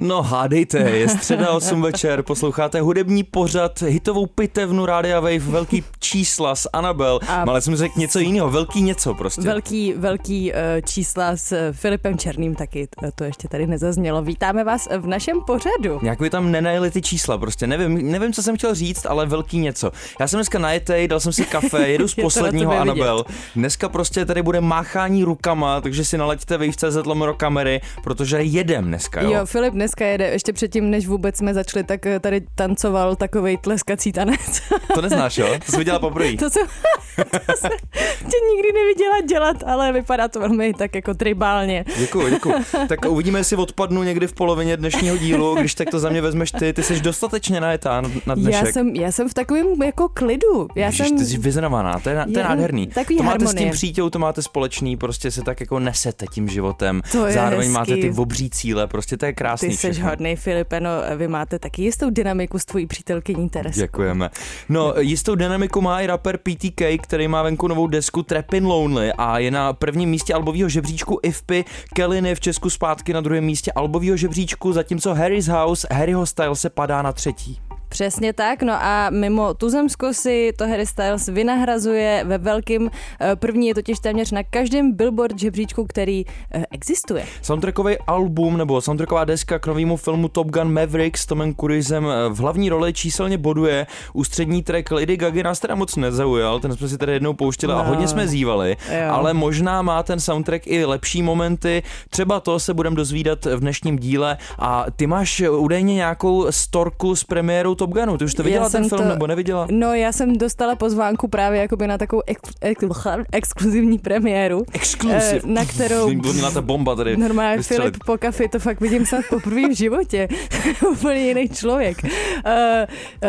No hádejte, je středa 8 večer, posloucháte hudební pořad, hitovou pitevnu Rádia Wave, velký čísla s Anabel, a... ale jsem řekl něco jiného, velký něco prostě. Velký, velký uh, čísla s Filipem Černým taky, to ještě tady nezaznělo. Vítáme vás v našem pořadu. Nějak by tam nenajeli ty čísla, prostě nevím, nevím, co jsem chtěl říct, ale velký něco. Já jsem dneska najetej, dal jsem si kafe, jedu z posledního Anabel. Dneska prostě tady bude máchání rukama, takže si naleďte Wave.cz lomero kamery, protože jedem dneska, jo. Jo, Filip dneska jede, ještě předtím, než vůbec jsme začali, tak eh, tady tancoval takový tleskací tanec. To neznáš, jo? To jsi viděla poprvé. To jsem, to jsem tě nikdy neviděla dělat, ale vypadá to velmi tak jako tribálně. Děkuji, děkuji. Tak uvidíme, jestli odpadnu někdy v polovině dnešního dílu, když tak to za mě vezmeš ty. Ty jsi dostatečně najetá na dnešek. Já jsem, já jsem v takovém jako klidu. Já Ježiš, jsem... ty jsi vyznamená, to je, to je nádherný. Takový to máte harmonie. s tím přítěou, to máte společný, prostě se tak jako nesete tím životem. To je Zároveň hezký. máte ty obří cíle, prostě to je krásný jsi všechno. hodnej, Filipe, no vy máte taky jistou dynamiku s tvojí přítelkyní Tereskou. Děkujeme. No, jistou dynamiku má i rapper PTK, který má venku novou desku Trappin' Lonely a je na prvním místě albového žebříčku IFPy. Kellyn je v Česku zpátky na druhém místě albového žebříčku, zatímco Harry's House, Harryho Style se padá na třetí. Přesně tak, no a mimo tuzemsko si to Harry Styles vynahrazuje ve velkým. eh, První je totiž téměř na každém billboard žebříčku, který eh, existuje. Soundtrackový album nebo soundtracková deska k novému filmu Top Gun Maverick s Tomem Cruisem eh, v hlavní roli číselně boduje. Ústřední track Lady Gaga nás teda moc nezaujal, ten jsme si tady jednou pouštěli a No. hodně jsme zívali, Jo. ale možná má ten soundtrack i lepší momenty. Třeba to se budeme dozvídat v dnešním díle a ty máš údajně nějakou storku s premiérou Top Gunu. Ty už to viděla Já ten film to- nebo neviděla? No, já jsem dostala pozvánku právě jakoby na takovou ex, ex, exkluzivní premiéru, Exclusive. eh, na kterou Byla měla ta bomba tady. Normálně vystřelit. Filip po kafi, to fakt vidím snad poprvé v životě. Úplně jiný člověk. Uh,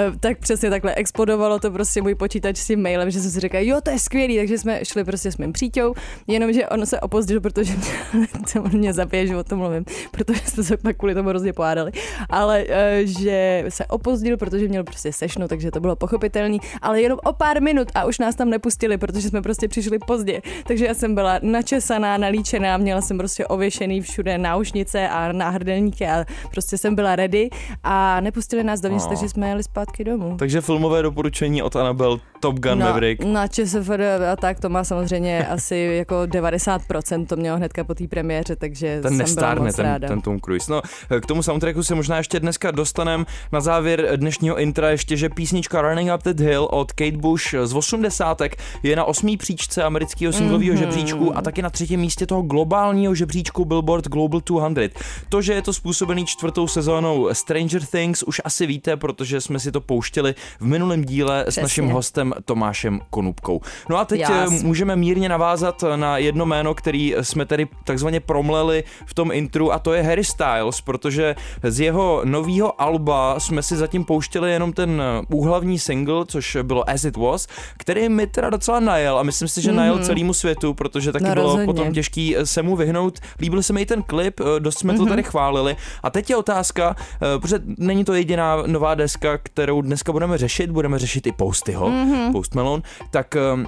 uh, tak přesně takhle explodovalo to prostě můj počítač s tím mailem, že jsem si říkala, jo, to je skvělý, takže jsme šli prostě s mým příťou, jenomže on se opozdil, protože to on mě zabije, že o tom mluvím, protože jsme se pak kvůli tomu hrozně pohádali, ale uh, že se opozdil, protože měl prostě sešnu, takže to bylo pochopitelný, ale jenom o pár minut a už nás tam nepustili, protože jsme prostě přišli pozdě. Takže já jsem byla načesaná, nalíčená, měla jsem prostě ověšený všude náušnice a náhrdelníky a prostě jsem byla ready a nepustili nás dovnitř, No. takže jsme jeli zpátky domů. Takže filmové doporučení od Annabel Top Gun no, Maverick. Na ČSFD a tak to má samozřejmě asi jako 90%, to mělo hnedka po té premiéře, takže ten jsem nestárne, byla moc ten, ráda. ten Tom Cruise. No, k tomu soundtracku se možná ještě dneska dostaneme. Na závěr dnešního intra ještě, že písnička Running Up That Hill od Kate Bush z 80. je na osmý příčce amerického singlového Mhm. žebříčku a taky na třetím místě toho globálního žebříčku Billboard Global 200. To, že je to způsobený čtvrtou sezónou Stranger Things, už asi víte, protože jsme si to pouštěli v minulém díle s Přesně. naším hostem Tomášem Konupkou. No a teď Jas. eh, můžeme mírně navázat na jedno jméno, který jsme tedy takzvaně promleli v tom intru a to je Harry Styles, protože z jeho nového alba jsme si zatím pouštěli jenom ten eh, úhlavní single, což bylo As It Was, který mi teda docela najel a myslím si, že najel celému světu, protože taky No, bylo rozhodně. potom těžký eh, se mu vyhnout. Líbil se mi i ten klip, eh, dost jsme to tady chválili. A teď je otázka, protože není to jediná nová deska, kterou dneska budeme řešit, budeme řešit i Postyho, Post Malone, tak eh, eh,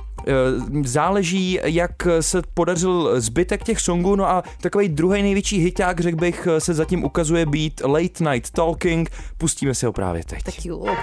záleží, jak se podařil zbytek těch songů, no a takový druhý největší hiták, řekl bych, eh, se zatím ukazuje být Late Night Talking, pustíme si ho právě teď. Tak jo.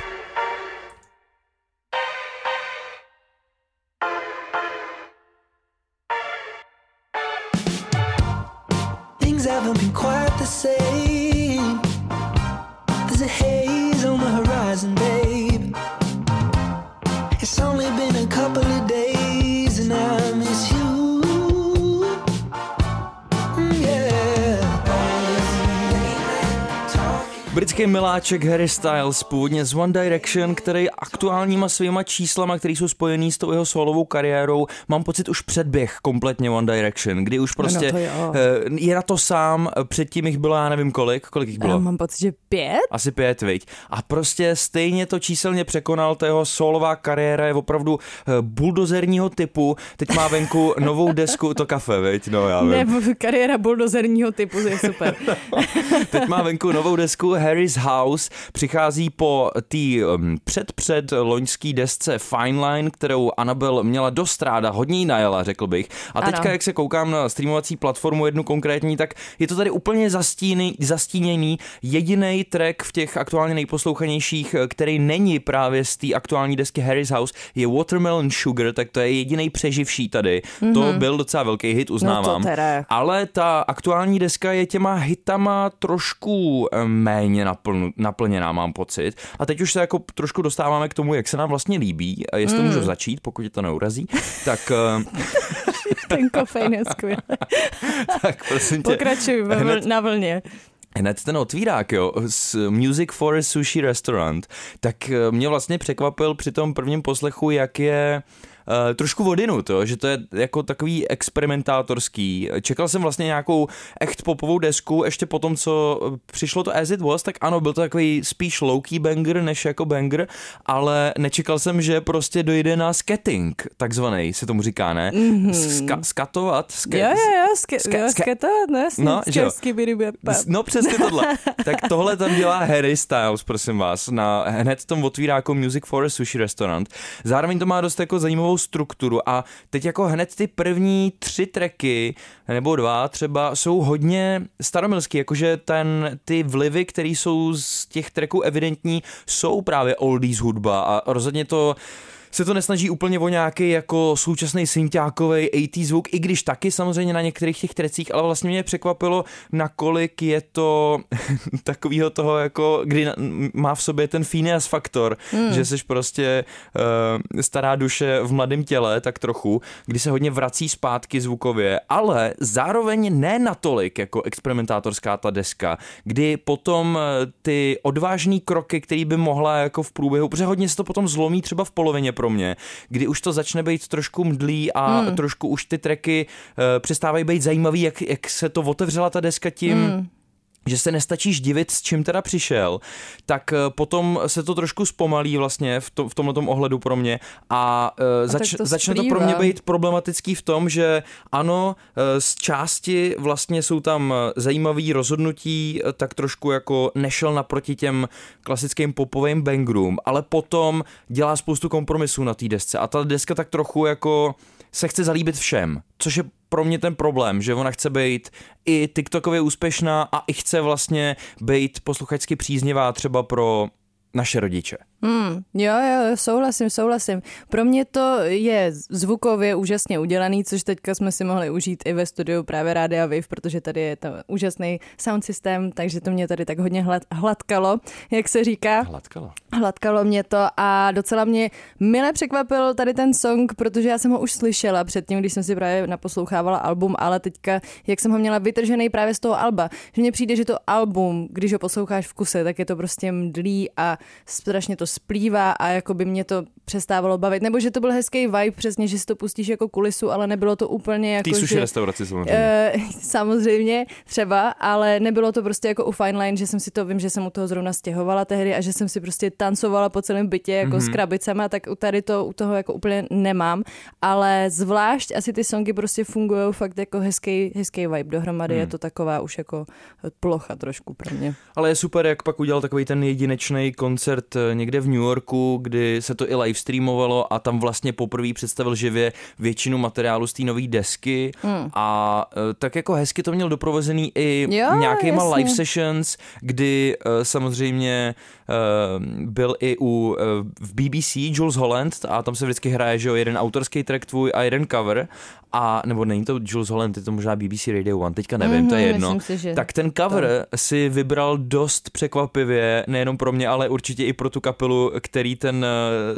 Britský miláček Harry Styles, původně z One Direction, který aktuálníma svýma číslama, které jsou spojený s tou jeho solovou kariérou, mám pocit už předběh kompletně One Direction, kdy už prostě No eh, je na to sám, předtím jich bylo já nevím kolik, kolik jich bylo? Já mám pocit, že pět? Asi pět, viď? A prostě stejně to číselně překonal, ta jeho solová kariéra je opravdu eh, buldozerního typu. Teď má venku novou desku, to kafe, viď? No já vím. Ne, kariéra buldozerního typu je super. Teď má venku novou desku Harry's House, přichází po té um, předpřed loňský desce Fine Line, kterou Annabel měla dost ráda, hodně jí najela, řekl bych. A teďka, Ano. jak se koukám na streamovací platformu jednu konkrétní, tak je to tady úplně zastíny, zastíněný. Jediný track v těch aktuálně nejposlouchanějších, který není právě z té aktuální desky Harry's House, je Watermelon Sugar, tak to je jediný přeživší tady. Mm-hmm. To byl docela velký hit, uznávám. Mhm. No teda. Ale ta aktuální deska je těma hitama trošku eh, méně napln, naplněná, mám pocit. A teď už se jako trošku dostáváme k tomu, jak se nám vlastně líbí. A jestli mm. můžu začít, pokud je to neurazí, tak, eh, Ten kofein je skvělý. tak prosím tě. Pokračuj Hned- na vlně. Hned ten otvírák, jo, z Music for a Sushi Restaurant, tak eh, mě vlastně překvapil při tom prvním poslechu, jak je Uh, trošku vodinut, jo, že to je jako takový experimentátorský. Čekal jsem vlastně nějakou echt popovou desku, ještě po tom, co přišlo to As It Was, tak ano, byl to takový spíš low-key banger, než jako banger, ale nečekal jsem, že prostě dojde na skating, takzvaný, se tomu říká, ne? Mm-hmm. Ska- skatovat? Ske- Jo, jo, jo, ske, Ska- jo ska- sketa, no jasně, No, jo. No přesně tohle. tak tohle tam dělá Harry Styles, prosím vás, na hned v tom otvíráku Music for a Sushi Restaurant. Zároveň to má dost jako zajímavou strukturu. A teď jako hned ty první tři tracky, nebo dva třeba, jsou hodně staromilský, jakože ten, ty vlivy, které jsou z těch tracků evidentní, jsou právě oldies hudba. A rozhodně to se to nesnaží úplně o nějaký jako současný synťákový 80 zvuk, i když taky samozřejmě na některých těch trecích, ale vlastně mě překvapilo, nakolik je to takovýho toho, jako kdy má v sobě ten Phineas faktor, mm. že jsi prostě uh, stará duše v mladém těle, tak trochu, kdy se hodně vrací zpátky zvukově, ale zároveň ne natolik jako experimentátorská ta deska, kdy potom eh, ty odvážný kroky, který by mohla jako v průběhu, protože hodně se to potom zlomí třeba v polovině pro mě, kdy už to začne být trošku mdlý a hmm. trošku už ty tracky uh, přestávají být zajímavý, jak, jak se to otevřela ta deska tím, hmm že se nestačíš divit, s čím teda přišel, tak eh, potom se to trošku zpomalí vlastně v, to, v tomhle ohledu pro mě a, uh, zač, to začne to pro mě být problematický v tom, že ano, eh, z části vlastně jsou tam eh, zajímavý rozhodnutí, eh, tak trošku jako nešel naproti těm klasickým popovým bangrům, ale potom dělá spoustu kompromisů na té desce a ta deska tak trochu jako se chce zalíbit všem, což je pro mě ten problém, že ona chce být i TikTokově úspěšná a i chce vlastně být posluchačsky příznivá třeba pro naše rodiče. Hmm, jo, jo, souhlasím, souhlasím. Pro mě to je zvukově úžasně udělaný, což teďka jsme si mohli užít i ve studiu právě Rádia Wave, protože tady je to úžasný sound systém, takže to mě tady tak hodně hlad, hladkalo, jak se říká. Hladkalo. Hladkalo mě to a docela mě mile překvapil tady ten song, protože já jsem ho už slyšela předtím, když jsem si právě naposlouchávala album, ale teďka, jak jsem ho měla vytržený právě z toho alba, že mně přijde, že to album, když ho posloucháš v kuse, tak je to prostě mdlý a strašně to splývá a jako by mě to přestávalo bavit. Nebo že to byl hezký vibe, přesně, že si to pustíš jako kulisu, ale nebylo to úplně jako, Tý suši že... restauraci samozřejmě. Eh, samozřejmě, třeba, ale nebylo to prostě jako u Fine Line, že jsem si to, vím, že jsem u toho zrovna stěhovala tehdy a že jsem si prostě tancovala po celém bytě jako mm-hmm. s krabicema, tak u tady to, u toho jako úplně nemám, ale zvlášť asi ty songy prostě fungují fakt jako hezký, hezký vibe dohromady, mm. je to taková už jako plocha trošku pro mě. Ale je super, jak pak udělal takový ten jedinečný koncert eh, někde v New Yorku, kdy se to i live streamovalo a tam vlastně poprvé představil živě většinu materiálu z té nové desky mm. a eh, tak jako hezky to měl doprovozený i Jo, nějakýma jasně. live sessions, kdy eh, samozřejmě byl i u eh, v BBC Jules Holland a tam se vždycky hraje, že jo, jeden autorský track tvůj a jeden cover a nebo není to Jules Holland, je to možná BBC Radio One, teďka nevím, mm-hmm, to je Mhm, jedno. si, že tak ten cover to. si vybral dost překvapivě, nejenom pro mě, ale určitě i pro tu kapelu, který ten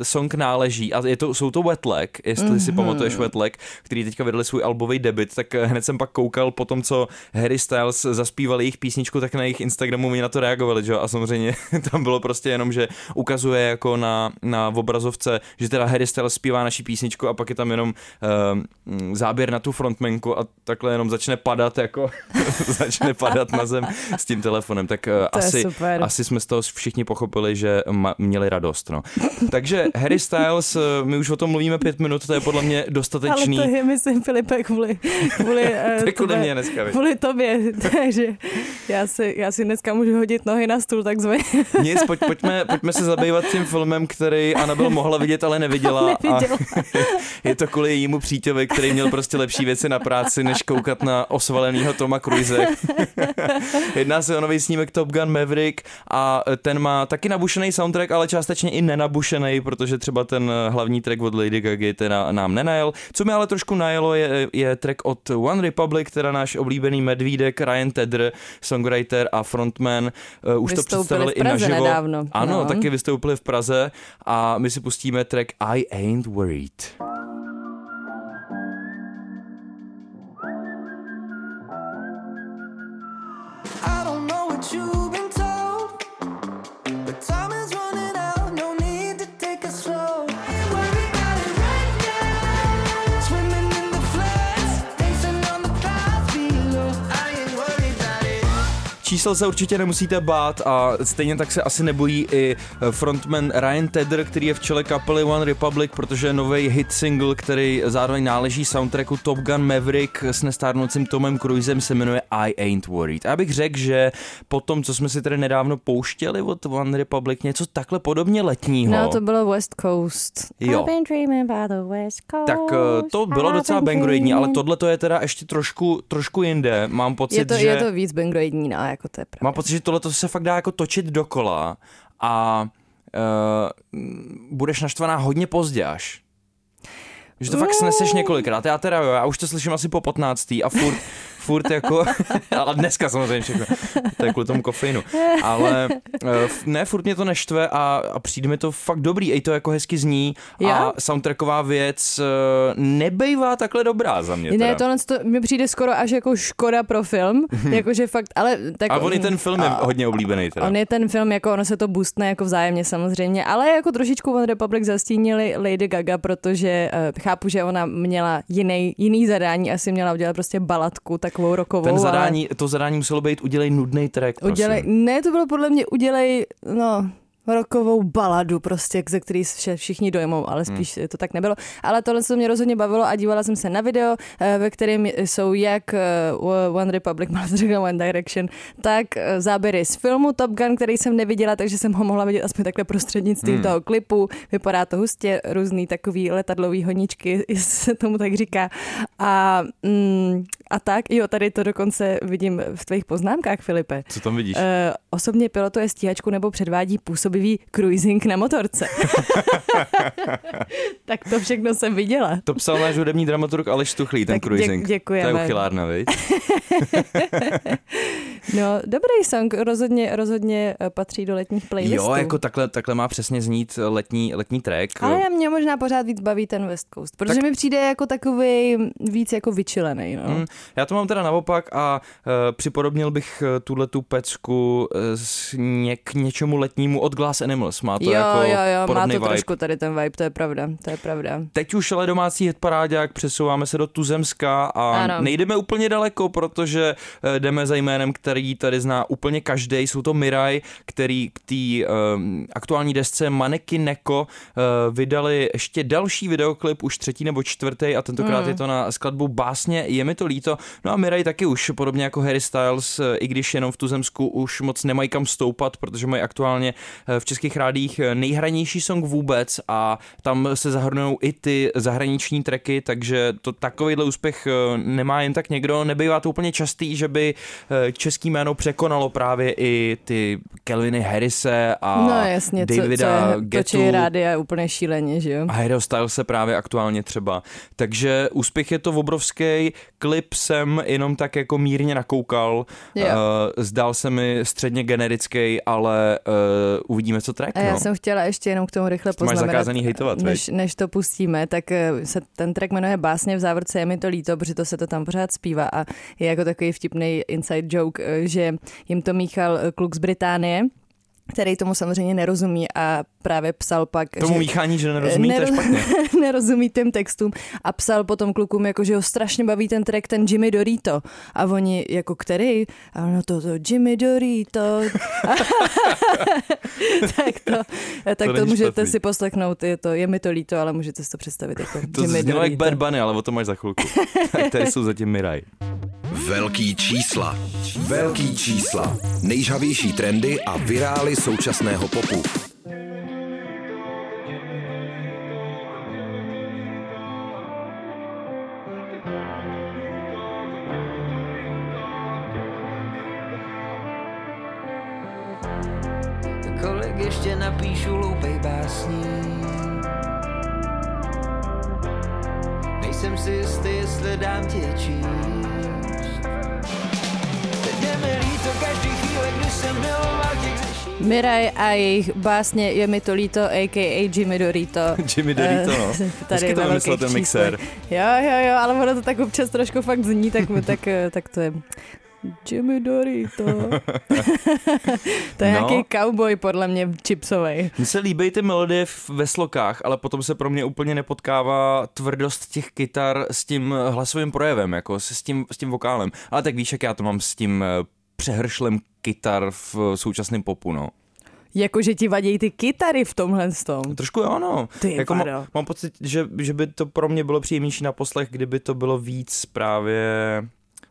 eh, song náleží. A je to, jsou to Wetlag, jestli mm-hmm. Mhm. si pamatuješ Wetlag, který teďka vydali svůj albový debit, tak eh, hned jsem pak koukal po tom, co Harry Styles zaspíval jejich písničku, tak na jejich Instagramu mi na to reagovali, že? jo? A samozřejmě tam bylo prostě jenom, že ukazuje jako na, na obrazovce, že teda Harry Styles zpívá naší písničku a pak je tam jenom uh, záběr na tu frontmanku a takhle jenom začne padat jako začne padat na zem s tím telefonem, tak uh, asi, asi jsme z toho všichni pochopili, že ma- měli radost, no. Takže Harry Styles, uh, my už o tom mluvíme pět minut, to je podle mě dostatečný. Ale to je, myslím, Filipe, kvůli, kvůli, eh, To je kvůli tebe- mě dneska? Kvůli tobě, takže já si, já si dneska můžu hodit nohy na stůl, takzvaně. Nic, pojď, pojďme, pojďme se zabývat tím filmem, který Anabel mohla vidět, ale neviděla. Neviděla. A je to kvůli jejímu přítěvi, který měl prostě lepší věci na práci, než koukat na osvalenýho Toma Cruise. Jedná se o nový snímek Top Gun Maverick a ten má taky nabušený soundtrack, ale částečně i nenabušený, protože třeba ten hlavní track od Lady Gaga teda nám nenajel. Co mi ale trošku najelo je, je track od One Republic, teda náš oblíbený medvídek Ryan Tedder, songwriter a frontman. Uh, už to Vystoupili představili v i naživo. nedávno. Ano, No. taky vystoupili v Praze a my si pustíme track I Ain't Worried. Čísel se určitě nemusíte bát a stejně tak se asi nebojí i frontman Ryan Tedder, který je v čele kapely One Republic, protože nový hit single, který zároveň náleží soundtracku Top Gun Maverick s nestárnoucím Tomem Cruisem se jmenuje I Ain't Worried. A já bych řekl, že po tom, co jsme si tady nedávno pouštěli od One Republic, něco takhle podobně letního. No, to bylo West Coast. Jo. I've been dreaming about the West Coast. tak eh, to bylo docela bangroidní, ale tohle to je teda ještě trošku, trošku jinde. Mám pocit, je to, že... je to víc bangroidní, no, jako to je pravda. Mám pocit, že tohle se fakt dá jako točit dokola a uh, budeš naštvaná hodně pozdě až. Že to fakt sneseš několikrát. Já teda jo, já už to slyším asi po 15. a furt, furt jako, ale dneska samozřejmě všechno, to je kvůli tomu kofeinu. Ale eh, ne, furt mě to neštve a, a přijde mi to fakt dobrý, i to jako hezky zní a Jo? soundtracková věc eh, nebejvá takhle dobrá za mě. Ne, tohle to mi přijde skoro až jako škoda pro film, jakože fakt, ale tak... a on i ten film je a- hodně oblíbený teda. On je ten film, jako ono se to boostne jako vzájemně samozřejmě, ale jako trošičku One Republic zastínili Lady Gaga, protože uh, chápu, že ona měla jiný, jiný zadání, asi měla udělat prostě baladku takovou rokovou. Ten ale zadání, to zadání muselo být udělej nudný track, prosím. Udělej, ne, to bylo podle mě udělej, no, rokovou baladu prostě, ze který se všichni dojmou, ale spíš Hmm. to tak nebylo. Ale tohle se mě rozhodně bavilo a dívala jsem se na video, eh, ve kterém jsou jak eh, One Republic, řekl One Direction, tak eh, záběry z filmu Top Gun, který jsem neviděla, takže jsem ho mohla vidět aspoň takhle prostřednictvím Hmm. toho klipu. Vypadá to hustě, různý takový letadlový honičky, jestli se tomu tak říká. A, mm, a tak, jo, tady to dokonce vidím v tvých poznámkách, Filipe. Co tam vidíš? Uh, osobně pilotuje stíhačku nebo předvádí působivý cruising na motorce. tak to všechno jsem viděla. To psal náš hudební dramaturg Aleš Tuchlý, ten Tak dě- cruising. děkujeme. To je uchylárna, viď? No, dobrý song, rozhodně, rozhodně eh, patří do letních playlistů. Jo, jako takhle, takhle má přesně znít letní, letní track. Ale mě možná pořád víc baví ten West Coast, protože Tak- mi přijde jako takový víc jako vyčilený. No. Mm, já to mám teda naopak a uh, připodobnil bych uh, tuhle tu pecku uh, s ně, k něčemu letnímu od Glass Animals. Má to jo, jako jo, jo, má to vibe. trošku tady ten vibe, to je pravda, to je pravda. Teď už ale domácí hitparádák, přesouváme se do Tuzemska a Ano. nejdeme úplně daleko, protože eh, jdeme za jménem, který tady zná úplně každý. Jsou to Mirai, který k té um, aktuální desce Maneki Neko uh, vydali ještě další videoklip, už třetí nebo čtvrtý a tentokrát Mm. je to na skladbu Básně, je mi to líto. No a Mirai taky už, podobně jako Harry Styles, eh, i když jenom v Tuzemsku už moc nemají kam stoupat, protože mají aktuálně eh, v českých rádích eh, nejhranější song vůbec a tam se zahrnují i ty zahraniční tracky, takže to takovýhle úspěch eh, nemá jen tak někdo. Nebývá to úplně častý, že by eh, český velký jméno překonalo právě i ty Kelviny Harrise a No jasně, co, Davida co je, Gettu. točí rádia úplně šíleně, že jo? A Harryho Stylese právě aktuálně třeba. Takže úspěch je to obrovský. Klip jsem jenom tak jako mírně nakoukal. Jo. Uh, zdál se mi středně generický, ale uh, uvidíme, co track. A já no. jsem chtěla ještě jenom k tomu rychle To máš poznamenat, zakázaný hejtovat, než, než to pustíme, tak eh, se ten track jmenuje Básně v závorce je mi to líto, protože to se to tam pořád zpívá a je jako takový vtipný inside joke, že jim to míchal eh, kluk z Británie, který tomu samozřejmě nerozumí a právě psal pak, Tomu že míchání, že nerozumí, to je Nero- špatně. nerozumí těm textům a psal potom klukům, jako, že ho strašně baví ten track, ten Jimmy Dorito. A oni, jako který? A ono to, to Jimmy Dorito. tak to, tak to, není můžete špatný. si poslechnout, je, to, je mi to líto, ale můžete si to představit jako To Jimmy znělo jak Dorito. Bad Bunny, ale o to máš za chvilku. tak tady jsou zatím Miraj. Velký čísla. Velký čísla. Nejžavější trendy a virály současného popu. Kolik ještě napíšu loupej básní Nejsem si jistý, jestli dám číst Teď je mi líto každý chvíle, když jsem miloval těch řeší Miraj a jejich básně Je mi to líto, a.k.a. Jimmy Dorito. Jimmy Dorito, no. Eh, Tady to vymyslel ten číslech. Jo, jo, jo, ale ono to tak občas trošku fakt zní, tak, tak, eh, tak to je Jimmy Dorito. to je No. nějaký cowboy podle mě chipsovej. Mně se líbí ty melodie v- ve slokách, ale potom se pro mě úplně nepotkává tvrdost těch kytar s tím hlasovým projevem, jako s tím, s tím vokálem. Ale tak víš, jak já to mám s tím eh, přehršlem kytar v současném popu, no. Jako, že ti vadí ty kytary v tomhle tom. Trošku jo, no. Ty jako má, mám pocit, že, že by to pro mě bylo příjemnější na poslech, kdyby to bylo víc právě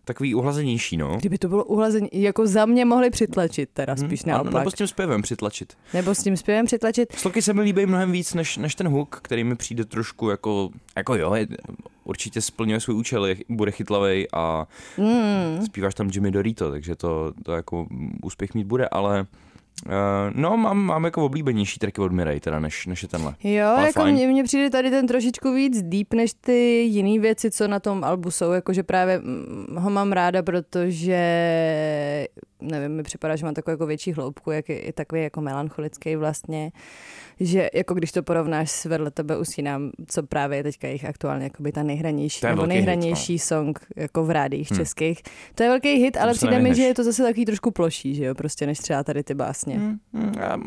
takový uhlazenější, no. Kdyby to bylo uhlazení, jako za mě mohli přitlačit teda spíš Hm, ano, naopak. Nebo s tím zpěvem přitlačit. Nebo s tím zpěvem přitlačit. Sloky se mi líbí mnohem víc než, než ten hook, který mi přijde trošku jako, jako jo, je, určitě splňuje svůj účel, je, bude chytlavej a Mm. zpíváš tam Jimmy Dorito, takže to, to jako úspěch mít bude, ale no mám, mám jako oblíbenější tracky od Mirai teda, než, než je tenhle. Jo, Ale jako fajn. mně, mně přijde tady ten trošičku víc deep než ty jiné věci, co na tom albu jsou, jakože právě mm, ho mám ráda, protože nevím, mi připadá, že má takovou jako větší hloubku, jak je, je takový jako melancholický vlastně, že jako když to porovnáš s vedle tebe usínám, co právě je teďka jejich aktuálně jakoby ta nejhranější, nebo velký hit, no. nejhranější song jako v rádích Hm. českých. To je velký hit, ale přijde mi, že je to zase takový trošku ploší, že jo, prostě než třeba tady ty básně. Hmm, hmm, já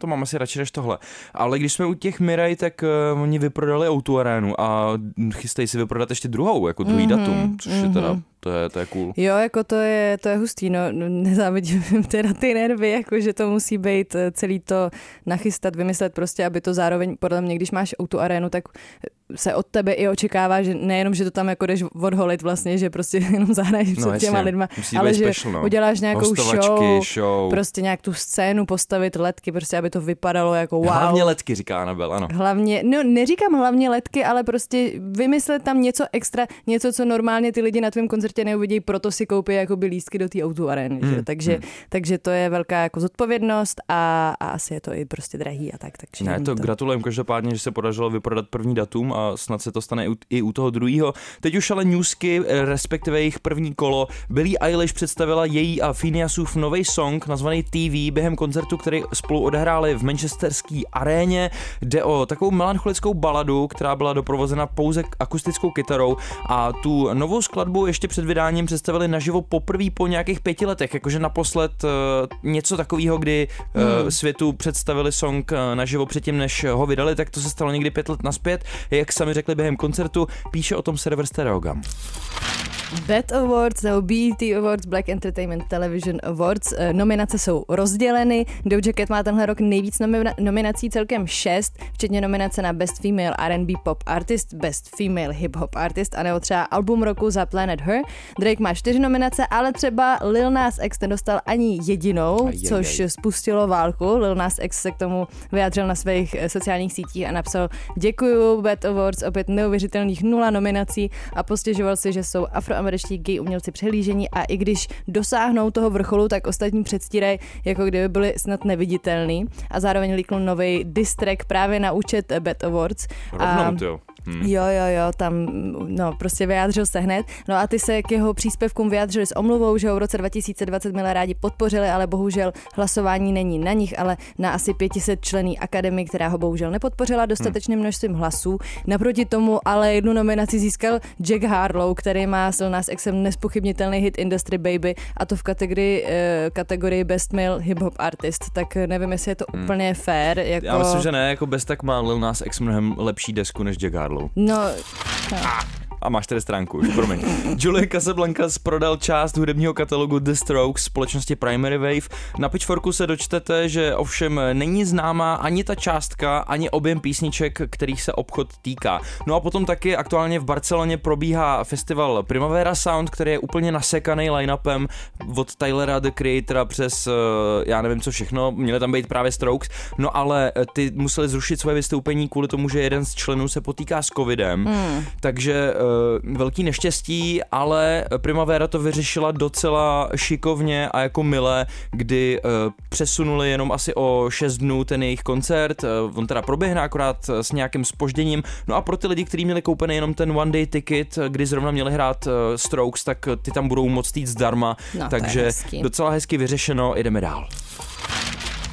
to mám asi radši než tohle. Ale když jsme u těch Mirai, tak uh, oni vyprodali Outu arénu a chystají si vyprodat ještě druhou, jako druhý Mhm, datum, což je teda, mhm. To je, to je cool. Jo, jako to je, to je hustý, no nezávidím teda ty nervy, jako že to musí být eh, celý to nachystat, vymyslet prostě, aby to zároveň, podle mě, když máš auto arénu, tak se od tebe i očekává, že nejenom, že to tam jako jdeš odholit vlastně, že prostě jenom zahraješ před No, těma jasně. lidma, Musí ale že special, no. uděláš nějakou show, show. prostě nějak tu scénu postavit, letky, prostě aby to vypadalo jako wow. Hlavně letky, říká Anabel, ano. Hlavně, no neříkám hlavně letky, ale prostě vymyslet tam něco extra, něco, co normálně ty lidi na tvém koncertě neuvidí, proto si koupí jakoby lístky do té auto arény, Hmm, že? Takže, takže to je velká jako zodpovědnost a, a asi je to i prostě drahý a tak. Takže Ne, to, to gratulujeme každopádně, že se podařilo vyprodat první datum a snad se to stane i u, toho druhého. Teď už ale newsky, eh, respektive jejich první kolo. Billie Eilish představila její a Phineasův nový song nazvaný TV během koncertu, který spolu odehráli v manchesterské aréně. Jde o takovou melancholickou baladu, která byla doprovozena pouze akustickou kytarou a tu novou skladbu ještě před vydáním představili naživo poprvé po nějakých pěti letech, jakože naposled eh, něco takového, kdy hmm. světu představili song eh, naživo předtím, než ho vydali, tak to se stalo někdy pět let naspět, jak sami řekli během koncertu, píše o tom server Stereogam. BET Awards nebo BET Awards, Black Entertainment Television Awards. Eh, Nominace jsou rozděleny. Doja Cat má tenhle rok nejvíc nomina- nominací, celkem šest, včetně nominace na Best Female R&B Pop Artist, Best Female Hip Hop Artist a nebo třeba album roku za Planet Her. Drake má čtyři nominace, ale třeba Lil Nas X nedostal ani jedinou, Ajajaj. což spustilo válku. Lil Nas X se k tomu vyjádřil na svých eh, sociálních sítích a napsal Děkuju BET Awards, opět neuvěřitelných nula nominací a postěžoval si, že jsou afroameričané afroameričtí gay umělci přehlížení a i když dosáhnou toho vrcholu, tak ostatní předstírají, jako kdyby byli snad neviditelný a zároveň líknul nový distrek právě na účet Bet Awards. A- Rovnou, jo. Hm. Jo, jo, jo, tam, no, prostě vyjádřil se hned. No a ty se k jeho příspěvkům vyjádřili s omluvou, že ho v roce 2020 milé rádi podpořili, ale bohužel hlasování není na nich, ale na asi 500 člený akademii, která ho bohužel nepodpořila dostatečným množstvím hlasů. Naproti tomu ale jednu nominaci získal Jack Harlow, který má s Lil Nas Xem nespochybnitelný hit Industry Baby a to v kategorii, eh, kategorii Best Male Hip Hop Artist. Tak nevím, jestli je to úplně fair. Jako... Já myslím, že ne, jako bez tak má Lil Nas X mnohem lepší desku než Jack Harlow. No, A máš tady stránku, už promiň. Julie Casablancas prodal část hudebního katalogu The Strokes společnosti Primary Wave. Na Pitchforku se dočtete, že ovšem není známá ani ta částka, ani objem písniček, kterých se obchod týká. No a potom taky aktuálně v Barceloně probíhá festival Primavera Sound, který je úplně nasekaný line-upem od Tylera, The Creatora přes eh, já nevím co všechno, měly tam být právě Strokes, no ale eh, ty museli zrušit svoje vystoupení kvůli tomu, že jeden z členů se potýká s covidem, hmm. takže uh, velký neštěstí, ale Primavera to vyřešila docela šikovně a jako milé, kdy uh, přesunuli jenom asi o 6 dnů ten jejich koncert, uh, on teda proběhne akorát s nějakým spožděním, no a pro ty lidi, kteří měli koupený jenom ten one day ticket, kdy zrovna měli hrát Strokes, tak ty tam budou moct jít zdarma, No, takže hezký. docela hezky vyřešeno, jdeme dál.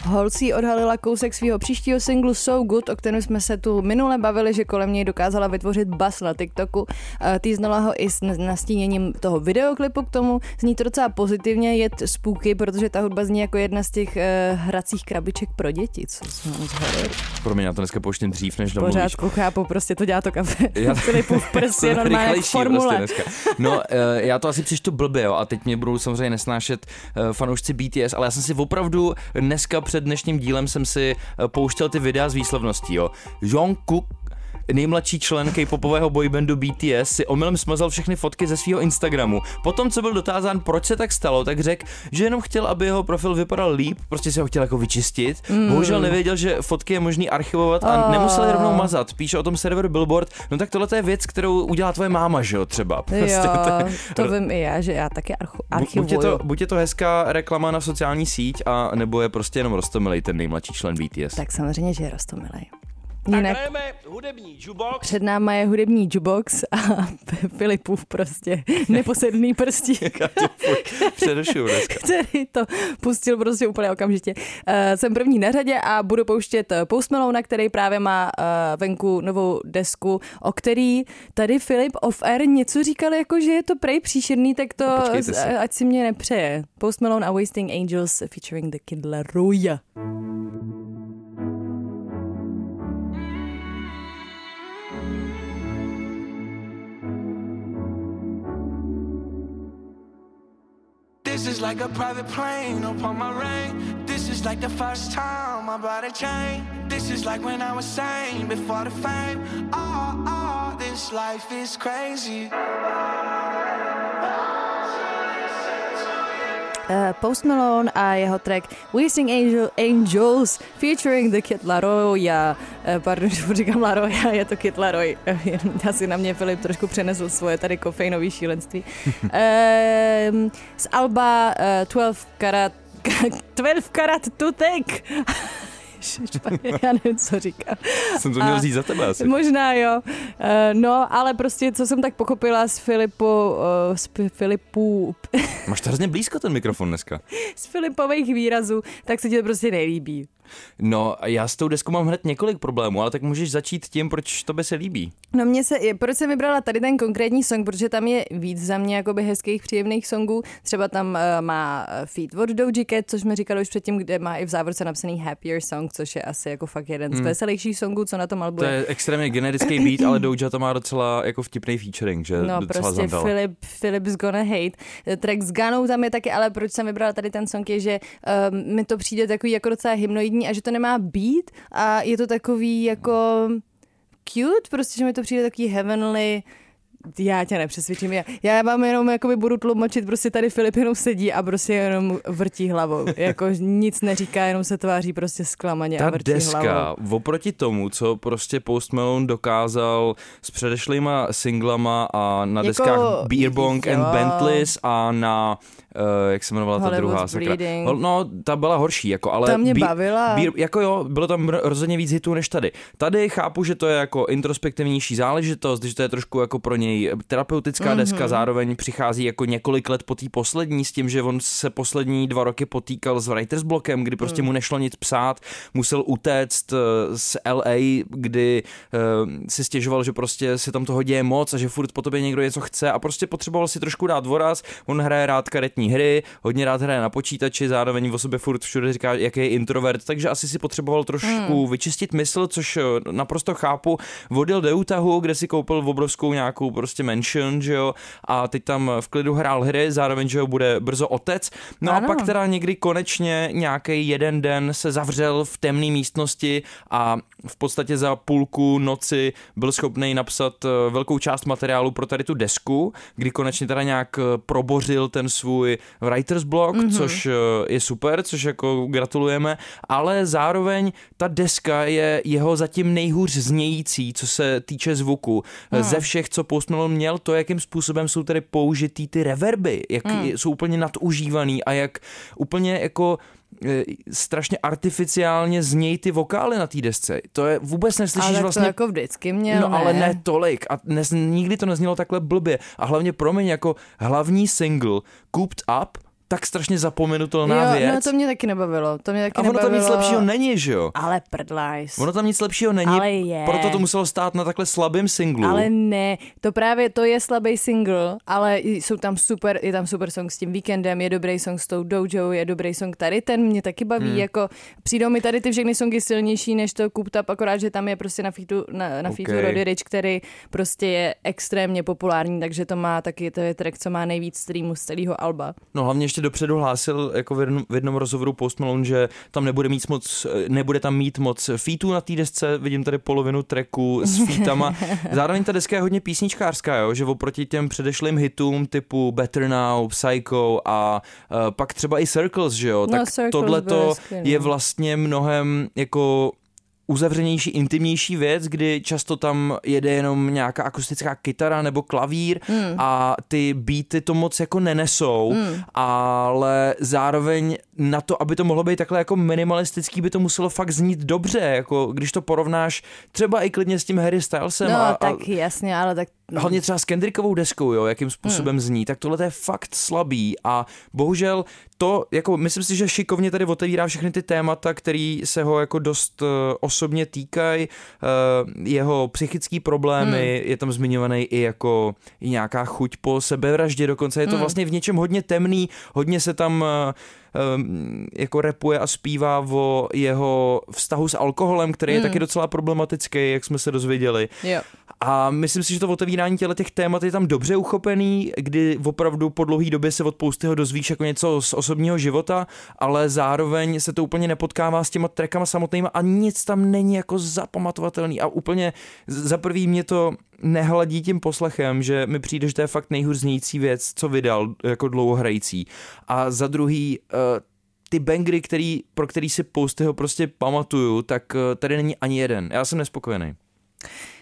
Holcí odhalila kousek svého příštího singlu So Good, o kterém jsme se tu minule bavili, že kolem něj dokázala vytvořit bas na TikToku. Eh, Týznala ho i s nastíněním toho videoklipu k tomu. Zní to docela pozitivně, je spooky, protože ta hudba zní jako jedna z těch uh, hracích krabiček pro děti, co jsme moc. Pro mě na to dneska pouštím dřív, než V domluvíš. pořádku, chápu, prostě to dělá to kafe. Já- Filipův prst je Jsem normálně rychlejší formule. Prostě. No, eh, já to asi přečtu blbě, jo, a teď mě budou samozřejmě nesnášet eh, fanoušci BTS, ale já jsem si opravdu dneska před dnešním dílem jsem si eh, pouštěl ty videa z výslovností, jo. Jungkook nejmladší člen K-popového boybandu BTS si omylem smazal všechny fotky ze svého Instagramu. Potom, co byl dotázán, proč se tak stalo, tak řekl, že jenom chtěl, aby jeho profil vypadal líp, prostě si ho chtěl jako vyčistit. Mm. Bohužel nevěděl, že fotky je možný archivovat a Ah. nemusel je rovnou mazat. Píše o tom server Billboard. No tak tohle je věc, kterou udělá tvoje máma, že jo, třeba. Prostě Jo, to vím i já, že já taky archu, Bu- Buď je, archivuju. to, buď je to hezká reklama na sociální síť, a nebo je prostě jenom rostomilej ten nejmladší člen BTS. Tak samozřejmě, že je rostomilej. Tak Jinak hudební jukebox. před náma je hudební jukebox a Filipův prostě neposedný prstí, přerušuju dneska. který to pustil prostě úplně okamžitě. Uh, jsem první na řadě a budu pouštět eh, Post Malone, který právě má uh, venku novou desku, o který tady Filip off air něco říkal, jako že je to prej příšerný, tak to Počkejte si. eh, ať si mě nepřeje. Post Malone a Wasting Angels featuring The Kid Laroi. This is like a private plane upon my rain. This is like the first time I bought a chain. This is like when I was sane before the fame. Oh, oh, this life is crazy. Post Malone a jeho track Wasting Angel, Angels featuring The Kid Laroi. Uh, pardon, že říkám Laroi, a je to Kid Laroi. Uh, asi na mě Filip trošku přenesl svoje tady kofeinové šílenství. um, z Alba uh, 12 karat 12 karat tutek. Já nevím, co říkám. Jsem to měl říct za tebe asi. Možná jo. Uh, no, ale prostě, co jsem tak pochopila z Filipu, uh, z Fi- Filipů, Máš to hrozně blízko ten mikrofon dneska. z Filipových výrazů, tak se ti to prostě nelíbí. No, já s tou deskou mám hned několik problémů, ale tak můžeš začít tím, proč to by se líbí. No mě se, proč jsem vybrala tady ten konkrétní song, protože tam je víc za mě jakoby hezkých, příjemných songů. Třeba tam uh, má eh, feed od Doja Cat, což jsme říkali už předtím, kde má i v závorce napsaný Happier Song, což je asi jako fakt jeden z veselějších songů, co na tom albu To je extrémně generický beat, ale Doja to má docela jako vtipný featuring, že No docela prostě zamdala. Philip, Philip's gonna hate. Track s Ganou tam je taky, ale proč jsem vybrala tady ten song je, že um, mi to přijde takový jako docela hymnoidní a že to nemá beat a je to takový jako cute, prostě, že mi to přijde takový heavenly Já tě nepřesvědčím. Já, já vám jenom jakoby budu tlumočit, prostě tady Filip jenom sedí a prostě jenom vrtí hlavou. Jako nic neříká, jenom se tváří prostě zklamaně Ta a vrtí deska, hlavou. oproti tomu, co prostě Post Malone dokázal s předešlýma singlama a na Jako, deskách Beerbong jo. and Bentleys a na, uh, jak se jmenovala ta druhá sakra. No, ta byla horší, jako, ale... Ta mě Be- bavila. Beer, jako jo, bylo tam ro- rozhodně víc hitů než tady. Tady chápu, že to je jako introspektivnější záležitost, že to je trošku jako pro něj terapeutická Mhm. mm-hmm. deska, zároveň přichází jako několik let po té poslední s tím, že on se poslední dva roky potýkal s writer's blockem, kdy prostě Mm. mu nešlo nic psát, musel utéct eh, z LA, kdy uh, si stěžoval, že prostě se tam toho děje moc a že furt po tobě někdo něco chce a prostě potřeboval si trošku dát voraz. On hraje rád karetní hry, hodně rád hraje na počítači, zároveň o sobě furt všude říká, jaký je introvert, takže asi si potřeboval trošku hmm. vyčistit mysl, což eh, naprosto chápu. Odjel do Utahu, kde si koupil obrovskou nějakou prostě mansion, že jo, a teď tam v klidu hrál hry, zároveň, že jo, bude brzo otec. No Ano. a pak teda někdy konečně nějaký jeden den se zavřel v temné místnosti a v podstatě za půlku noci byl schopný napsat eh, velkou část materiálu pro tady tu desku, kdy konečně teda nějak eh, probořil ten svůj writer's block, mm-hmm. což eh, je super, což jako gratulujeme, ale zároveň ta deska je jeho zatím nejhůř znějící, co se týče zvuku. Hmm. Ze všech, co Post Malone měl, to, jakým způsobem jsou tady použitý ty reverby, jak hmm. jsou úplně nadužívaný a jak úplně jako strašně artificiálně znějí ty vokály na té desce. To je vůbec neslyšíš Ale vlastně to jako vždycky měl, No ale ne? tolik. A nes, nikdy to neznělo takhle blbě. A hlavně pro mě jako hlavní single Cooped Up tak strašně zapomenutelná jo, věc. no to mě taky nebavilo. To mě taky a ono tam nebavilo. nic lepšího není, že jo? Ale prdlajs. Ono tam nic lepšího není, Ale je. proto to muselo stát na takhle slabém singlu. Ale ne, to právě, to je slabý single, ale jsou tam super, je tam super song s tím Weekendem, je dobrý song s tou Dojo, je dobrý song tady, ten mě taky baví, hmm. jako přijdou mi tady ty všechny songy silnější než to Cooped Up, akorát, že tam je prostě na featu, na, na featu Okay. Roddy Rich, který prostě je extrémně populární, takže to má taky, to je track, co má nejvíc streamů z celého alba. No hlavně ještě dopředu hlásil jako v jednom, v jednom rozhovoru Post Malone, že tam nebude mít moc, nebude tam mít moc featů na té desce, vidím tady polovinu tracku s featama. Zároveň ta deska je hodně písničkářská, jo? že oproti těm předešlým hitům typu Better Now, Psycho a uh, pak třeba i Circles, že jo, No, tak tohle to no. je vlastně mnohem jako uzavřenější, intimnější věc, kdy často tam jede jenom nějaká akustická kytara nebo klavír Hmm. a ty beaty to moc jako nenesou, ale zároveň na to, aby to mohlo být takhle jako minimalistický, by to muselo fakt znít dobře, jako když to porovnáš třeba i klidně s tím Harry Stylesem No, a, a tak jasně, ale tak... hlavně třeba s Kendrickovou deskou, jo, jakým způsobem hmm. zní, tak tohle to je fakt slabý a bohužel to, jako myslím si, že šikovně tady otevírá všechny ty témata, který se ho jako dost uh, osobně týkají, uh, jeho psychické problémy, hmm. je tam zmiňovaný i jako i nějaká chuť po sebevraždě, dokonce je to Hmm. vlastně v něčem hodně temný, hodně se tam uh, jako repuje a zpívá o jeho vztahu s alkoholem, který je Hmm. taky docela problematický, jak jsme se dozvěděli. Jo. A myslím si, že to otevírání těle těch témat je tam dobře uchopený, kdy opravdu po dlouhé době se od Poustyho dozvíš jako něco z osobního života, ale zároveň se to úplně nepotkává s těma trackama samotnýma a nic tam není jako zapamatovatelný a úplně za prvý mě to nehladí tím poslechem, že mi přijde, že to je fakt nejhůř znějící věc, co vydal jako dlouhohrající. A za druhý, uh, ty bangry, který, pro který si Poustyho prostě pamatuju, tak eh, tady není ani jeden. Já jsem nespokojený.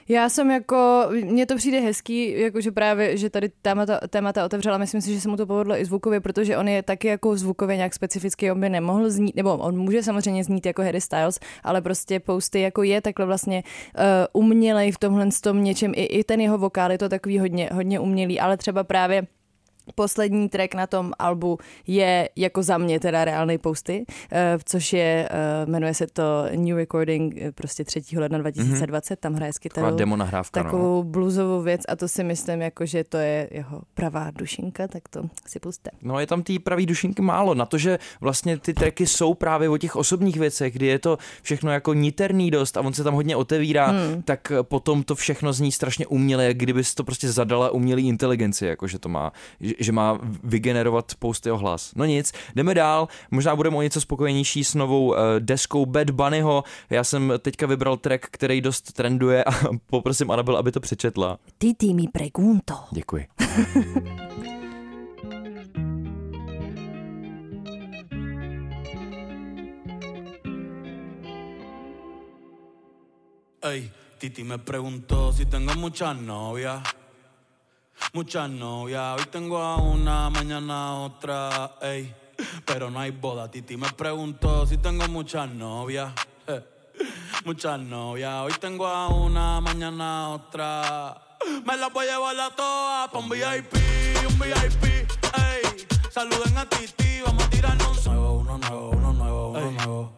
Já jsem jako, mně to přijde hezký, jakože právě, že tady témata, témata otevřela, myslím si, že se mu to povedlo i zvukově, protože on je taky jako zvukově nějak specifický, on by nemohl znít, nebo on může samozřejmě znít jako Harry Styles, ale prostě Posty jako je takhle vlastně uh, umělej v tomhle tom něčem, i, i ten jeho vokál je to takový hodně, hodně umělý, ale třeba právě Poslední track na tom albu je jako za mě teda reálný posty, eh, což je, eh, jmenuje se to New Recording eh, prostě 3. ledna 2020, tam hraje s Taková kytarou demo nahrávka, no. takovou bluesovou věc a to si myslím, jako, že to je jeho pravá dušinka, tak to si puste. No je tam té pravý dušinky málo, na to, že vlastně ty tracky jsou právě o těch osobních věcech, kdy je to všechno jako niterný dost a on se tam hodně otevírá, hmm. tak potom to všechno zní strašně uměle, kdyby to prostě zadala umělý inteligenci, jako že to má, že, má vygenerovat post jeho hlas. No nic, jdeme dál, možná budeme o něco spokojenější s novou uh, deskou Bad Bunnyho. Já jsem teďka vybral track, který dost trenduje a poprosím Anabel, aby to přečetla. Titi mi pregunto. Děkuji. Ey, Titi me preguntó si tengo muchas novias. Muchas novias. Hoy tengo a una, mañana a otra. Ey, pero no hay boda. Titi me preguntó si tengo muchas novias. Eh, Muchas novias. Hoy tengo a una, mañana a otra. Me las voy a llevar a todas pa' un VIP, un VIP. Ey, saluden a Titi. Vamos a tirarnos un nuevo, uno nuevo, uno nuevo, uno nuevo.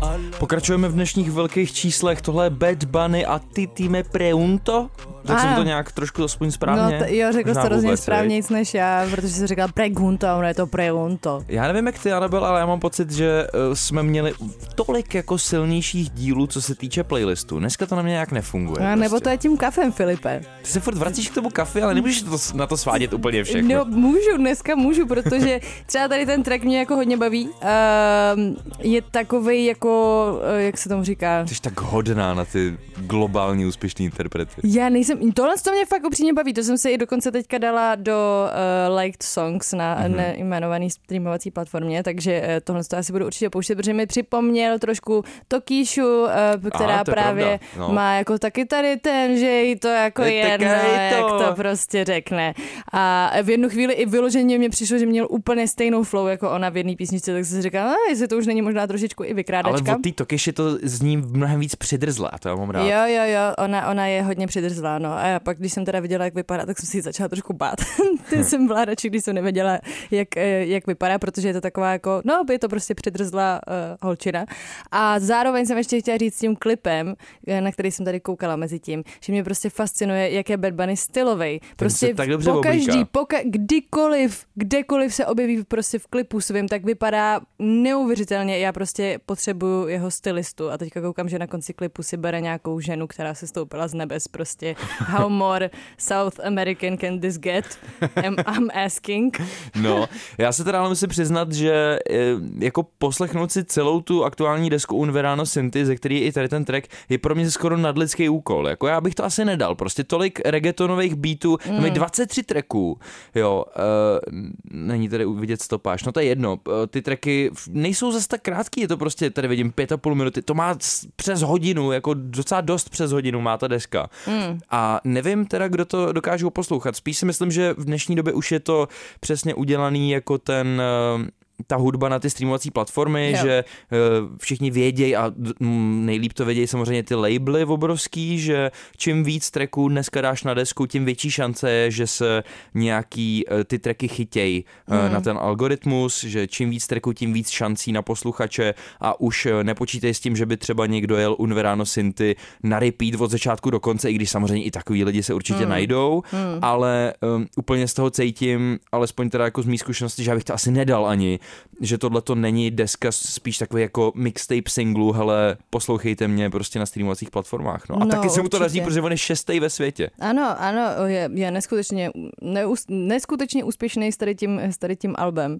Ale- Pokračujeme v dnešních velkých číslech. Tohle je Bad Bunny a ty týme Preunto. Tak jsem to nějak trošku aspoň správně. No, t- jo, řekl jsi to hrozně správně viď? než já, protože jsi říkal pregunto a ono je to pregunto. Já nevím, jak ty, Anabel, ale já mám pocit, že eh, jsme měli tolik jako silnějších dílů, co se týče playlistu. Dneska to na mě nějak nefunguje. A nebo prostě. to je tím kafem, Filipe. Ty se furt vracíš k tomu kafe, ale nemůžeš to, na to svádět úplně všechno. No, můžu, dneska můžu, protože třeba tady ten track mě jako hodně baví. Um, je takový jako, eh, jak se tomu říká, Jsi tak hodná na ty globální úspěšné interprety. Já nejsem, tohle to mě fakt upřímně baví, to jsem se i dokonce teďka dala do uh, Liked Songs na Mhm. mm-hmm. nejmenovaný streamovací platformě, takže uh, tohle to asi budu určitě pouštět, protože mi připomněl trošku Tokíšu, uh, která to je právě no. má jako taky tady ten, že jí to jako Je jedno, taky jak to. to prostě řekne. A v jednu chvíli i vyloženě mě přišlo, že měl úplně stejnou flow jako ona v jedné písničce, tak jsem si říkala, a jestli to už není možná trošičku i Ale vykrádačka. od té Tokiši to zní mnohem víc přidrzlé, a to já mám rád. Jo, jo, jo, ona, ona je hodně přidrzlá, no. A já pak, když jsem teda viděla, jak vypadá, tak jsem si ji začala trošku bát. Ty jsem byla radši, když jsem nevěděla, jak, eh, jak vypadá, protože je to taková jako, no, je to prostě přidrzlá uh, holčina. A zároveň jsem ještě chtěla říct s tím klipem, eh, na který jsem tady koukala mezi tím, že mě prostě fascinuje, jak je Bad Bunny stylovej. Prostě tak dobře pokaždý, poka- kdykoliv, kdekoliv se objeví prostě v klipu svým, tak vypadá neuvěřitelně. Já prostě potřebuju jeho stylistu a teďka koukám, že na konci klipu si bere nějakou ženu, která se stoupila z nebes prostě. How more South American can this get? I'm, I'm asking. No, já se teda ale musím přiznat, že eh, jako poslechnout si celou tu aktuální desku Un Verano Sinti, ze který je i tady ten track, je pro mě skoro nadlidský úkol. Jako já bych to asi nedal. Prostě tolik reggaetonových beatů, mm. mají 23 tracků, jo, uh, není tady vidět stopáž, no to je jedno. Eh, Ty tracky nejsou zase tak krátký, je to prostě, tady vidím pět a půl minuty, to má přes hodinu, jako docela dost přes hodinu má ta deska. Mm. A nevím teda, kdo to dokážou poslouchat. Spíš si myslím, že v dnešní době už je to přesně udělaný jako ten eh, ta hudba na ty streamovací platformy, Jo. že eh, všichni vědějí a nejlíp to vědějí samozřejmě ty labely obrovský, že čím víc tracků dneska dáš na desku, tím větší šance je, že se nějaký eh, ty tracky chytějí mm. na ten algoritmus, že čím víc tracků, tím víc šancí na posluchače a už nepočítej s tím, že by třeba někdo jel Unverano Sinty na repeat od začátku do konce, i když samozřejmě i takový lidi se určitě mm. najdou, mm. ale um, úplně z toho cítím, alespoň teda jako z mý zkušenosti, že já bych to asi nedal ani, že tohle to není deska, spíš takový jako mixtape singlu, hele, poslouchejte mě prostě na streamovacích platformách. No a No, taky se mu to daří, protože on je šestý ve světě. Ano, ano, je, je neskutečně, neus, neskutečně úspěšný s tady tím, s tady tím albem. Uh,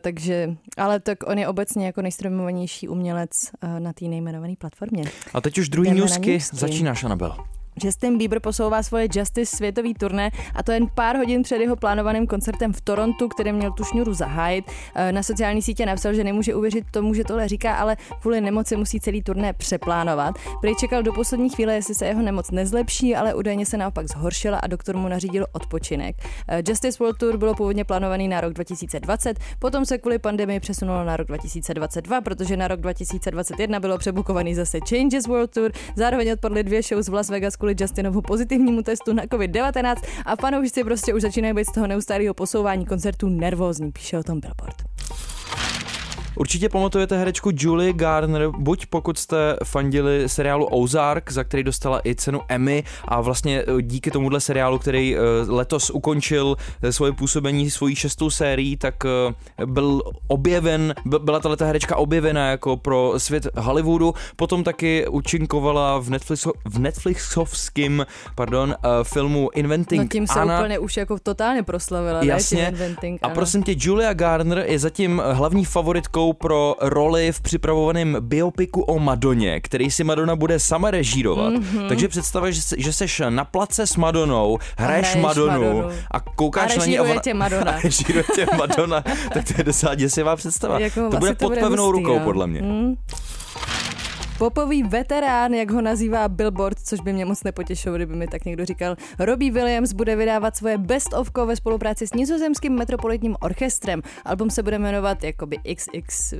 takže, ale tak on je obecně jako nejstrojmovanější umělec uh, na té nejmenované platformě. A teď už druhý Jdeme newsky. začínáš, Anabel. Justin Bieber posouvá svoje Justice světový turné a to jen pár hodin před jeho plánovaným koncertem v Torontu, který měl tu šňůru zahájit. Eh, Na sociální sítě napsal, že nemůže uvěřit tomu, že tohle říká, ale kvůli nemoci musí celý turné přeplánovat. Prej čekal do poslední chvíle, jestli se jeho nemoc nezlepší, ale údajně se naopak zhoršila a doktor mu nařídil odpočinek. Eh, Justice World Tour bylo původně plánovaný na rok 2020, potom se kvůli pandemii přesunulo na rok 2022, protože na rok 2021 bylo přebukovaný zase Changes World Tour, zároveň odpadly dvě shows v Las Vegas kvůli Justinovu pozitivnímu testu na COVID-19 a fanoušci prostě už začínají být z toho neustálého posouvání koncertů nervózní, píše o tom Billboard. Určitě pamatujete herečku Julie Garner, buď pokud jste fandili seriálu Ozark, za který dostala i cenu Emmy a vlastně eh, díky tomuhle seriálu, který eh, letos ukončil eh, svoje působení svojí šestou sérií, tak byl objeven, byla tato herečka objevena jako pro svět Hollywoodu, potom taky účinkovala v, Netflix, v Netflixovském pardon, filmu Inventing no tím se Anna. úplně už jako totálně proslavila, Jasně. Ne, Inventing a prosím tě, Julia Garner je zatím hlavní favoritkou pro roli v připravovaném biopiku o Madoně, který si Madonna bude sama režírovat. Mm-hmm. Takže představuj, že, že seš na place s Madonou, hraješ, Madonu Madonu. a koukáš A na ní a ona... tě Madonna. A režíruje tě Madonna. tak to je docela děsivá představa. Jako to bude to pod bude pevnou hustý, rukou, no. podle mě. Mm. Popový veterán, jak ho nazývá Billboard, což by mě moc nepotěšilo, kdyby mi tak někdo říkal. Robbie Williams bude vydávat svoje best ofko ve spolupráci s nizozemským metropolitním orchestrem. Album se bude jmenovat jakoby XX eh,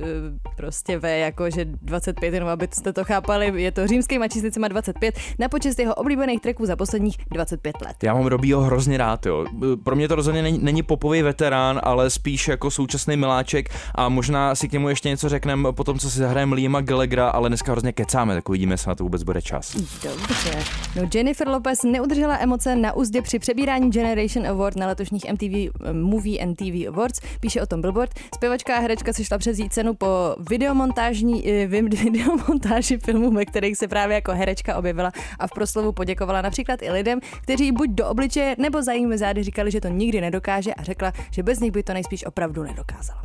prostě V, jakože 25, jenom abyste to chápali, je to římskýma číslicema 25 na počest jeho oblíbených tracků za posledních 25 let. Já mám Robího hrozně rád, jo. Pro mě to rozhodně není, není popový veterán, ale spíš jako současný miláček a možná si k němu ještě něco řekneme po tom, co si zahrajeme Liama Gallaghera, ale dneska hrozně kecáme, tak uvidíme, jestli na to vůbec bude čas. Dobře. No Jennifer Lopez neudržela emoce na úzdě při přebírání Generation Award na letošních MTV eh, Movie and TV Awards, píše o tom Billboard. Zpěvačka a herečka si šla převzít cenu po videomontážní, eh, videomontáži filmů, ve kterých se právě jako herečka objevila a v proslovu poděkovala například i lidem, kteří buď do obličeje nebo za jejími zády říkali, že to nikdy nedokáže a řekla, že bez nich by to nejspíš opravdu nedokázala.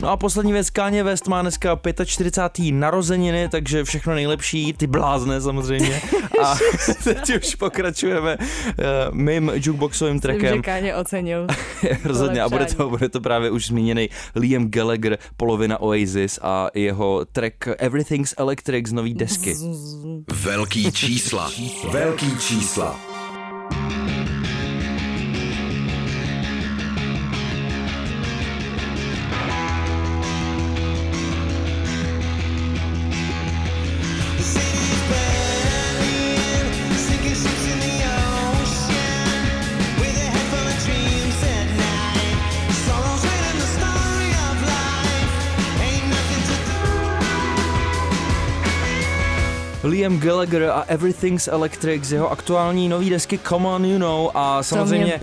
No a poslední věc, Kanye West má dneska 45. narozeniny, takže všechno nejlepší, ty blázne samozřejmě. A teď už pokračujeme uh, mým jukeboxovým Myslím, že trackem. Kanye ocenil. Rozhodně a bude to, bude to právě už zmíněný Liam Gallagher, polovina Oasis a jeho track Everything's Electric z nový desky. Velký čísla. Velký čísla. Liam Gallagher a Everything's Electric z jeho aktuální nový desky Come On You Know a samozřejmě,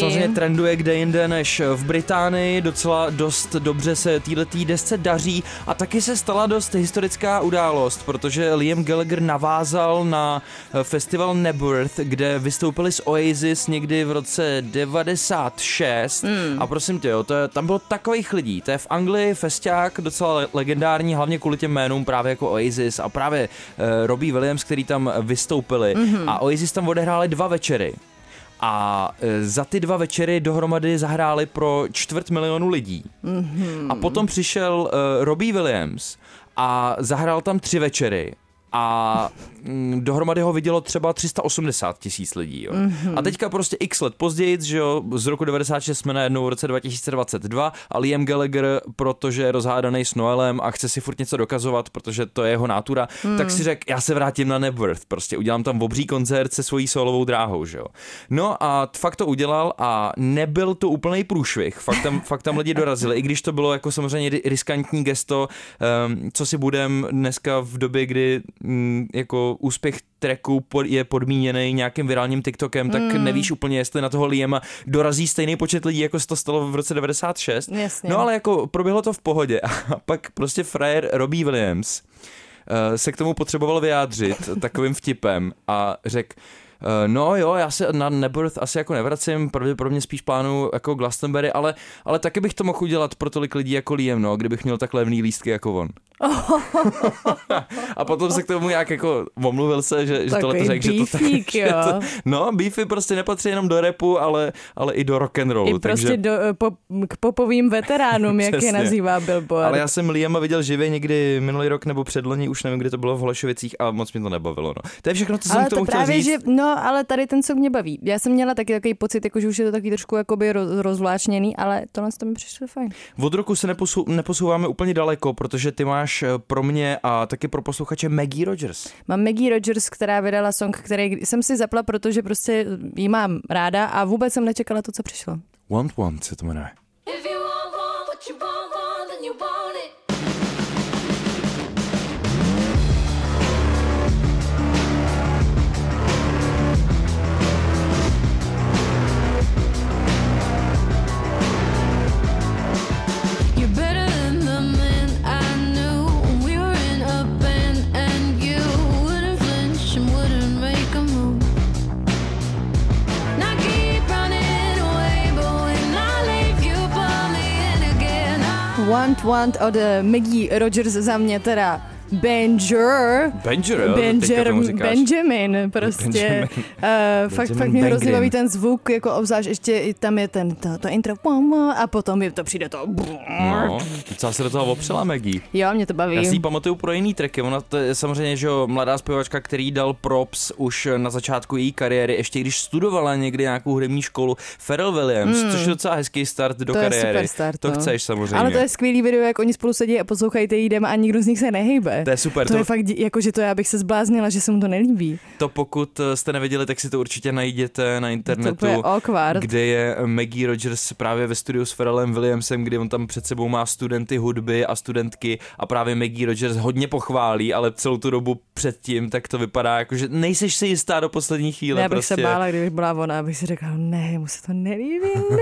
samozřejmě trenduje kde jinde než v Británii, docela dost dobře se týhletý desce daří a taky se stala dost historická událost, protože Liam Gallagher navázal na festival Nebworth, kde vystoupili s Oasis někdy v roce 96 Hmm. a prosím tě, jo, to je, tam bylo takových lidí, to je v Anglii festiák docela le- legendární, hlavně kvůli těm jménům právě jako Oasis a právě uh, Robbie Williams, který tam vystoupili Mhm. a Oasis tam odehráli dva večery. A e, za ty dva večery dohromady zahráli pro čtvrt milionu lidí. Mhm. A potom přišel uh, Robbie Williams a zahrál tam tři večery. A mm, dohromady ho vidělo třeba 380 tisíc lidí. Jo. Mm-hmm. A teďka prostě x let později, že jo, z roku 96 jsme najednou v roce 2022 a Liam Gallagher, protože je rozhádaný s Noelem a chce si furt něco dokazovat, protože to je jeho nátura, mm. tak si řekl, já se vrátím na Nebworth, prostě udělám tam obří koncert se svojí solovou dráhou, že jo. No a fakt to udělal a nebyl to úplný průšvih, fakt tam, fakt tam lidi dorazili, i když to bylo jako samozřejmě ri- riskantní gesto, um, co si budem dneska v době, kdy jako úspěch tracku je podmíněný nějakým virálním TikTokem, tak Hmm. nevíš úplně, jestli na toho Liama dorazí stejný počet lidí, jako se to stalo v roce 96. Jasně. No ale jako proběhlo to v pohodě a pak prostě frajer Robbie Williams eh, se k tomu potřeboval vyjádřit takovým vtipem a řekl, No jo, já se na Nebworth asi jako nevracím, pravděpodobně spíš plánu jako Glastonbury, ale, ale taky bych to mohl udělat pro tolik lidí jako Liam, no, kdybych měl tak levný lístky jako on. a potom se k tomu nějak jako omluvil se, že, že tohle to řekl, že to, beefík, že to, No, beefy prostě nepatří jenom do repu, ale, ale i do rock and rollu. I prostě takže... do, po, k popovým veteránům, jak je nazývá Billboard. Ale já jsem Liama viděl živě někdy minulý rok nebo předloni, už nevím, kdy to bylo v Holešovicích a moc mě to nebavilo. No. To je všechno, co jsem ale k tomu to chtěl právě, říct. že, no, ale tady ten song mě baví. Já jsem měla taky takový pocit, jako, že už je to taky trošku jakoby roz, rozvláčněný, ale tohle to mi přišlo fajn. Od roku se neposu, neposouváme úplně daleko, protože ty máš eh, pro mě a taky pro posluchače Maggie Rogers. Mám Maggie Rogers, která vydala song, který jsem si zapla, protože prostě jí mám ráda a vůbec jsem nečekala to, co přišlo. Want Want se to jmenuje. Want Want od eh, Maggie Rogers za mě teda Benjer. Benjer, jo? Benjamin, prostě. Benjamin. Uh, fakt, Benjamin fakt mě hrozně baví ten zvuk, jako obzvlášť ještě i tam je ten, to, to intro a potom je to přijde to. No, docela se do toho opřela Maggie. Jo, mě to baví. Já si ji pamatuju pro jiný tracky. Ona to je samozřejmě, že jo, mladá zpěvačka, který dal props už na začátku její kariéry, ještě když studovala někdy nějakou hudební školu, Pharrell Williams, což je docela hezký start do to je kariéry. super start, to no. chceš samozřejmě. Ale to je skvělý video, jak oni spolu sedí a poslouchají ty jdem a nikdo z nich se nehybe. To je super, To, to- je fakt, jako, že to já bych se zbláznila, že se mu to nelíbí. To pokud eh, jste neviděli, tak si to určitě najděte na internetu. awkward. Kde je Maggie Rogers právě ve studiu s Pharrellem Williamsem, kdy on tam před sebou má studenty hudby a studentky a právě Maggie Rogers hodně pochválí, ale celou tu dobu předtím tak to vypadá jako, že nejseš si jistá do poslední chvíle. Já bych prostě. se bála, kdybych byla ona, abych si řekla, ne, mu se to nelíbí, ne.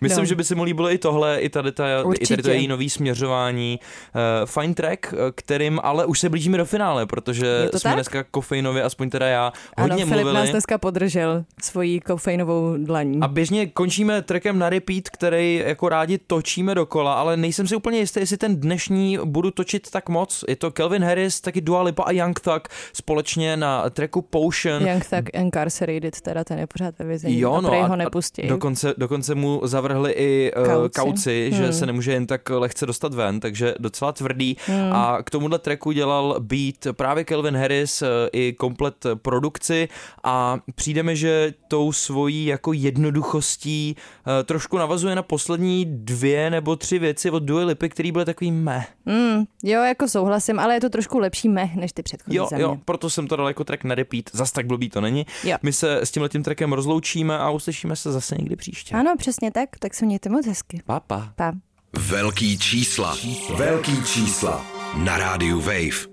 Myslím, No. že by se mu líbilo i tohle, i tady, ta, i Určitě. tady to její nový směřování. Uh, fine track, eh, kterým ale už se blížíme do finále, protože jsme tak? dneska kofeinově, aspoň teda já, Ano, hodně Filip mluvili. nás dneska podržel svojí kofeinovou dlaní. A běžně končíme trackem na repeat, který jako rádi točíme dokola, ale nejsem si úplně jistý, jestli ten dnešní budu točit tak moc. Je to Kelvin Harris, taky Dua Lipa a Young Thug společně na tracku Potion. Young Thug Incarcerated, teda ten je pořád ve vězení Jo, a no a- ho a nepustí. Dokonce, dokonce mu zavrhli i uh, kauci, Kauci. kauci že Hmm. se nemůže jen tak lehce dostat ven, takže docela tvrdý. A k tomuhle tracku dělal beat právě Kelvin Harris uh, i komplet produkci a přijde mi, že tou svojí jako jednoduchostí uh, trošku navazuje na poslední dvě nebo tři věci od Dua Lipy, který byly takový meh. Mm, jo, jako souhlasím, ale je to trošku lepší meh, než ty předchozí Jo, za mě. jo, proto jsem to dal jako track na repeat, zas tak blbý to není. Jo. My se s tímhletím trackem rozloučíme a uslyšíme se zase někdy příště. Ano, přesně tak, tak se mějte moc hezky. Papa. Pa. Velký čísla. Velký čísla na rádiu Wave.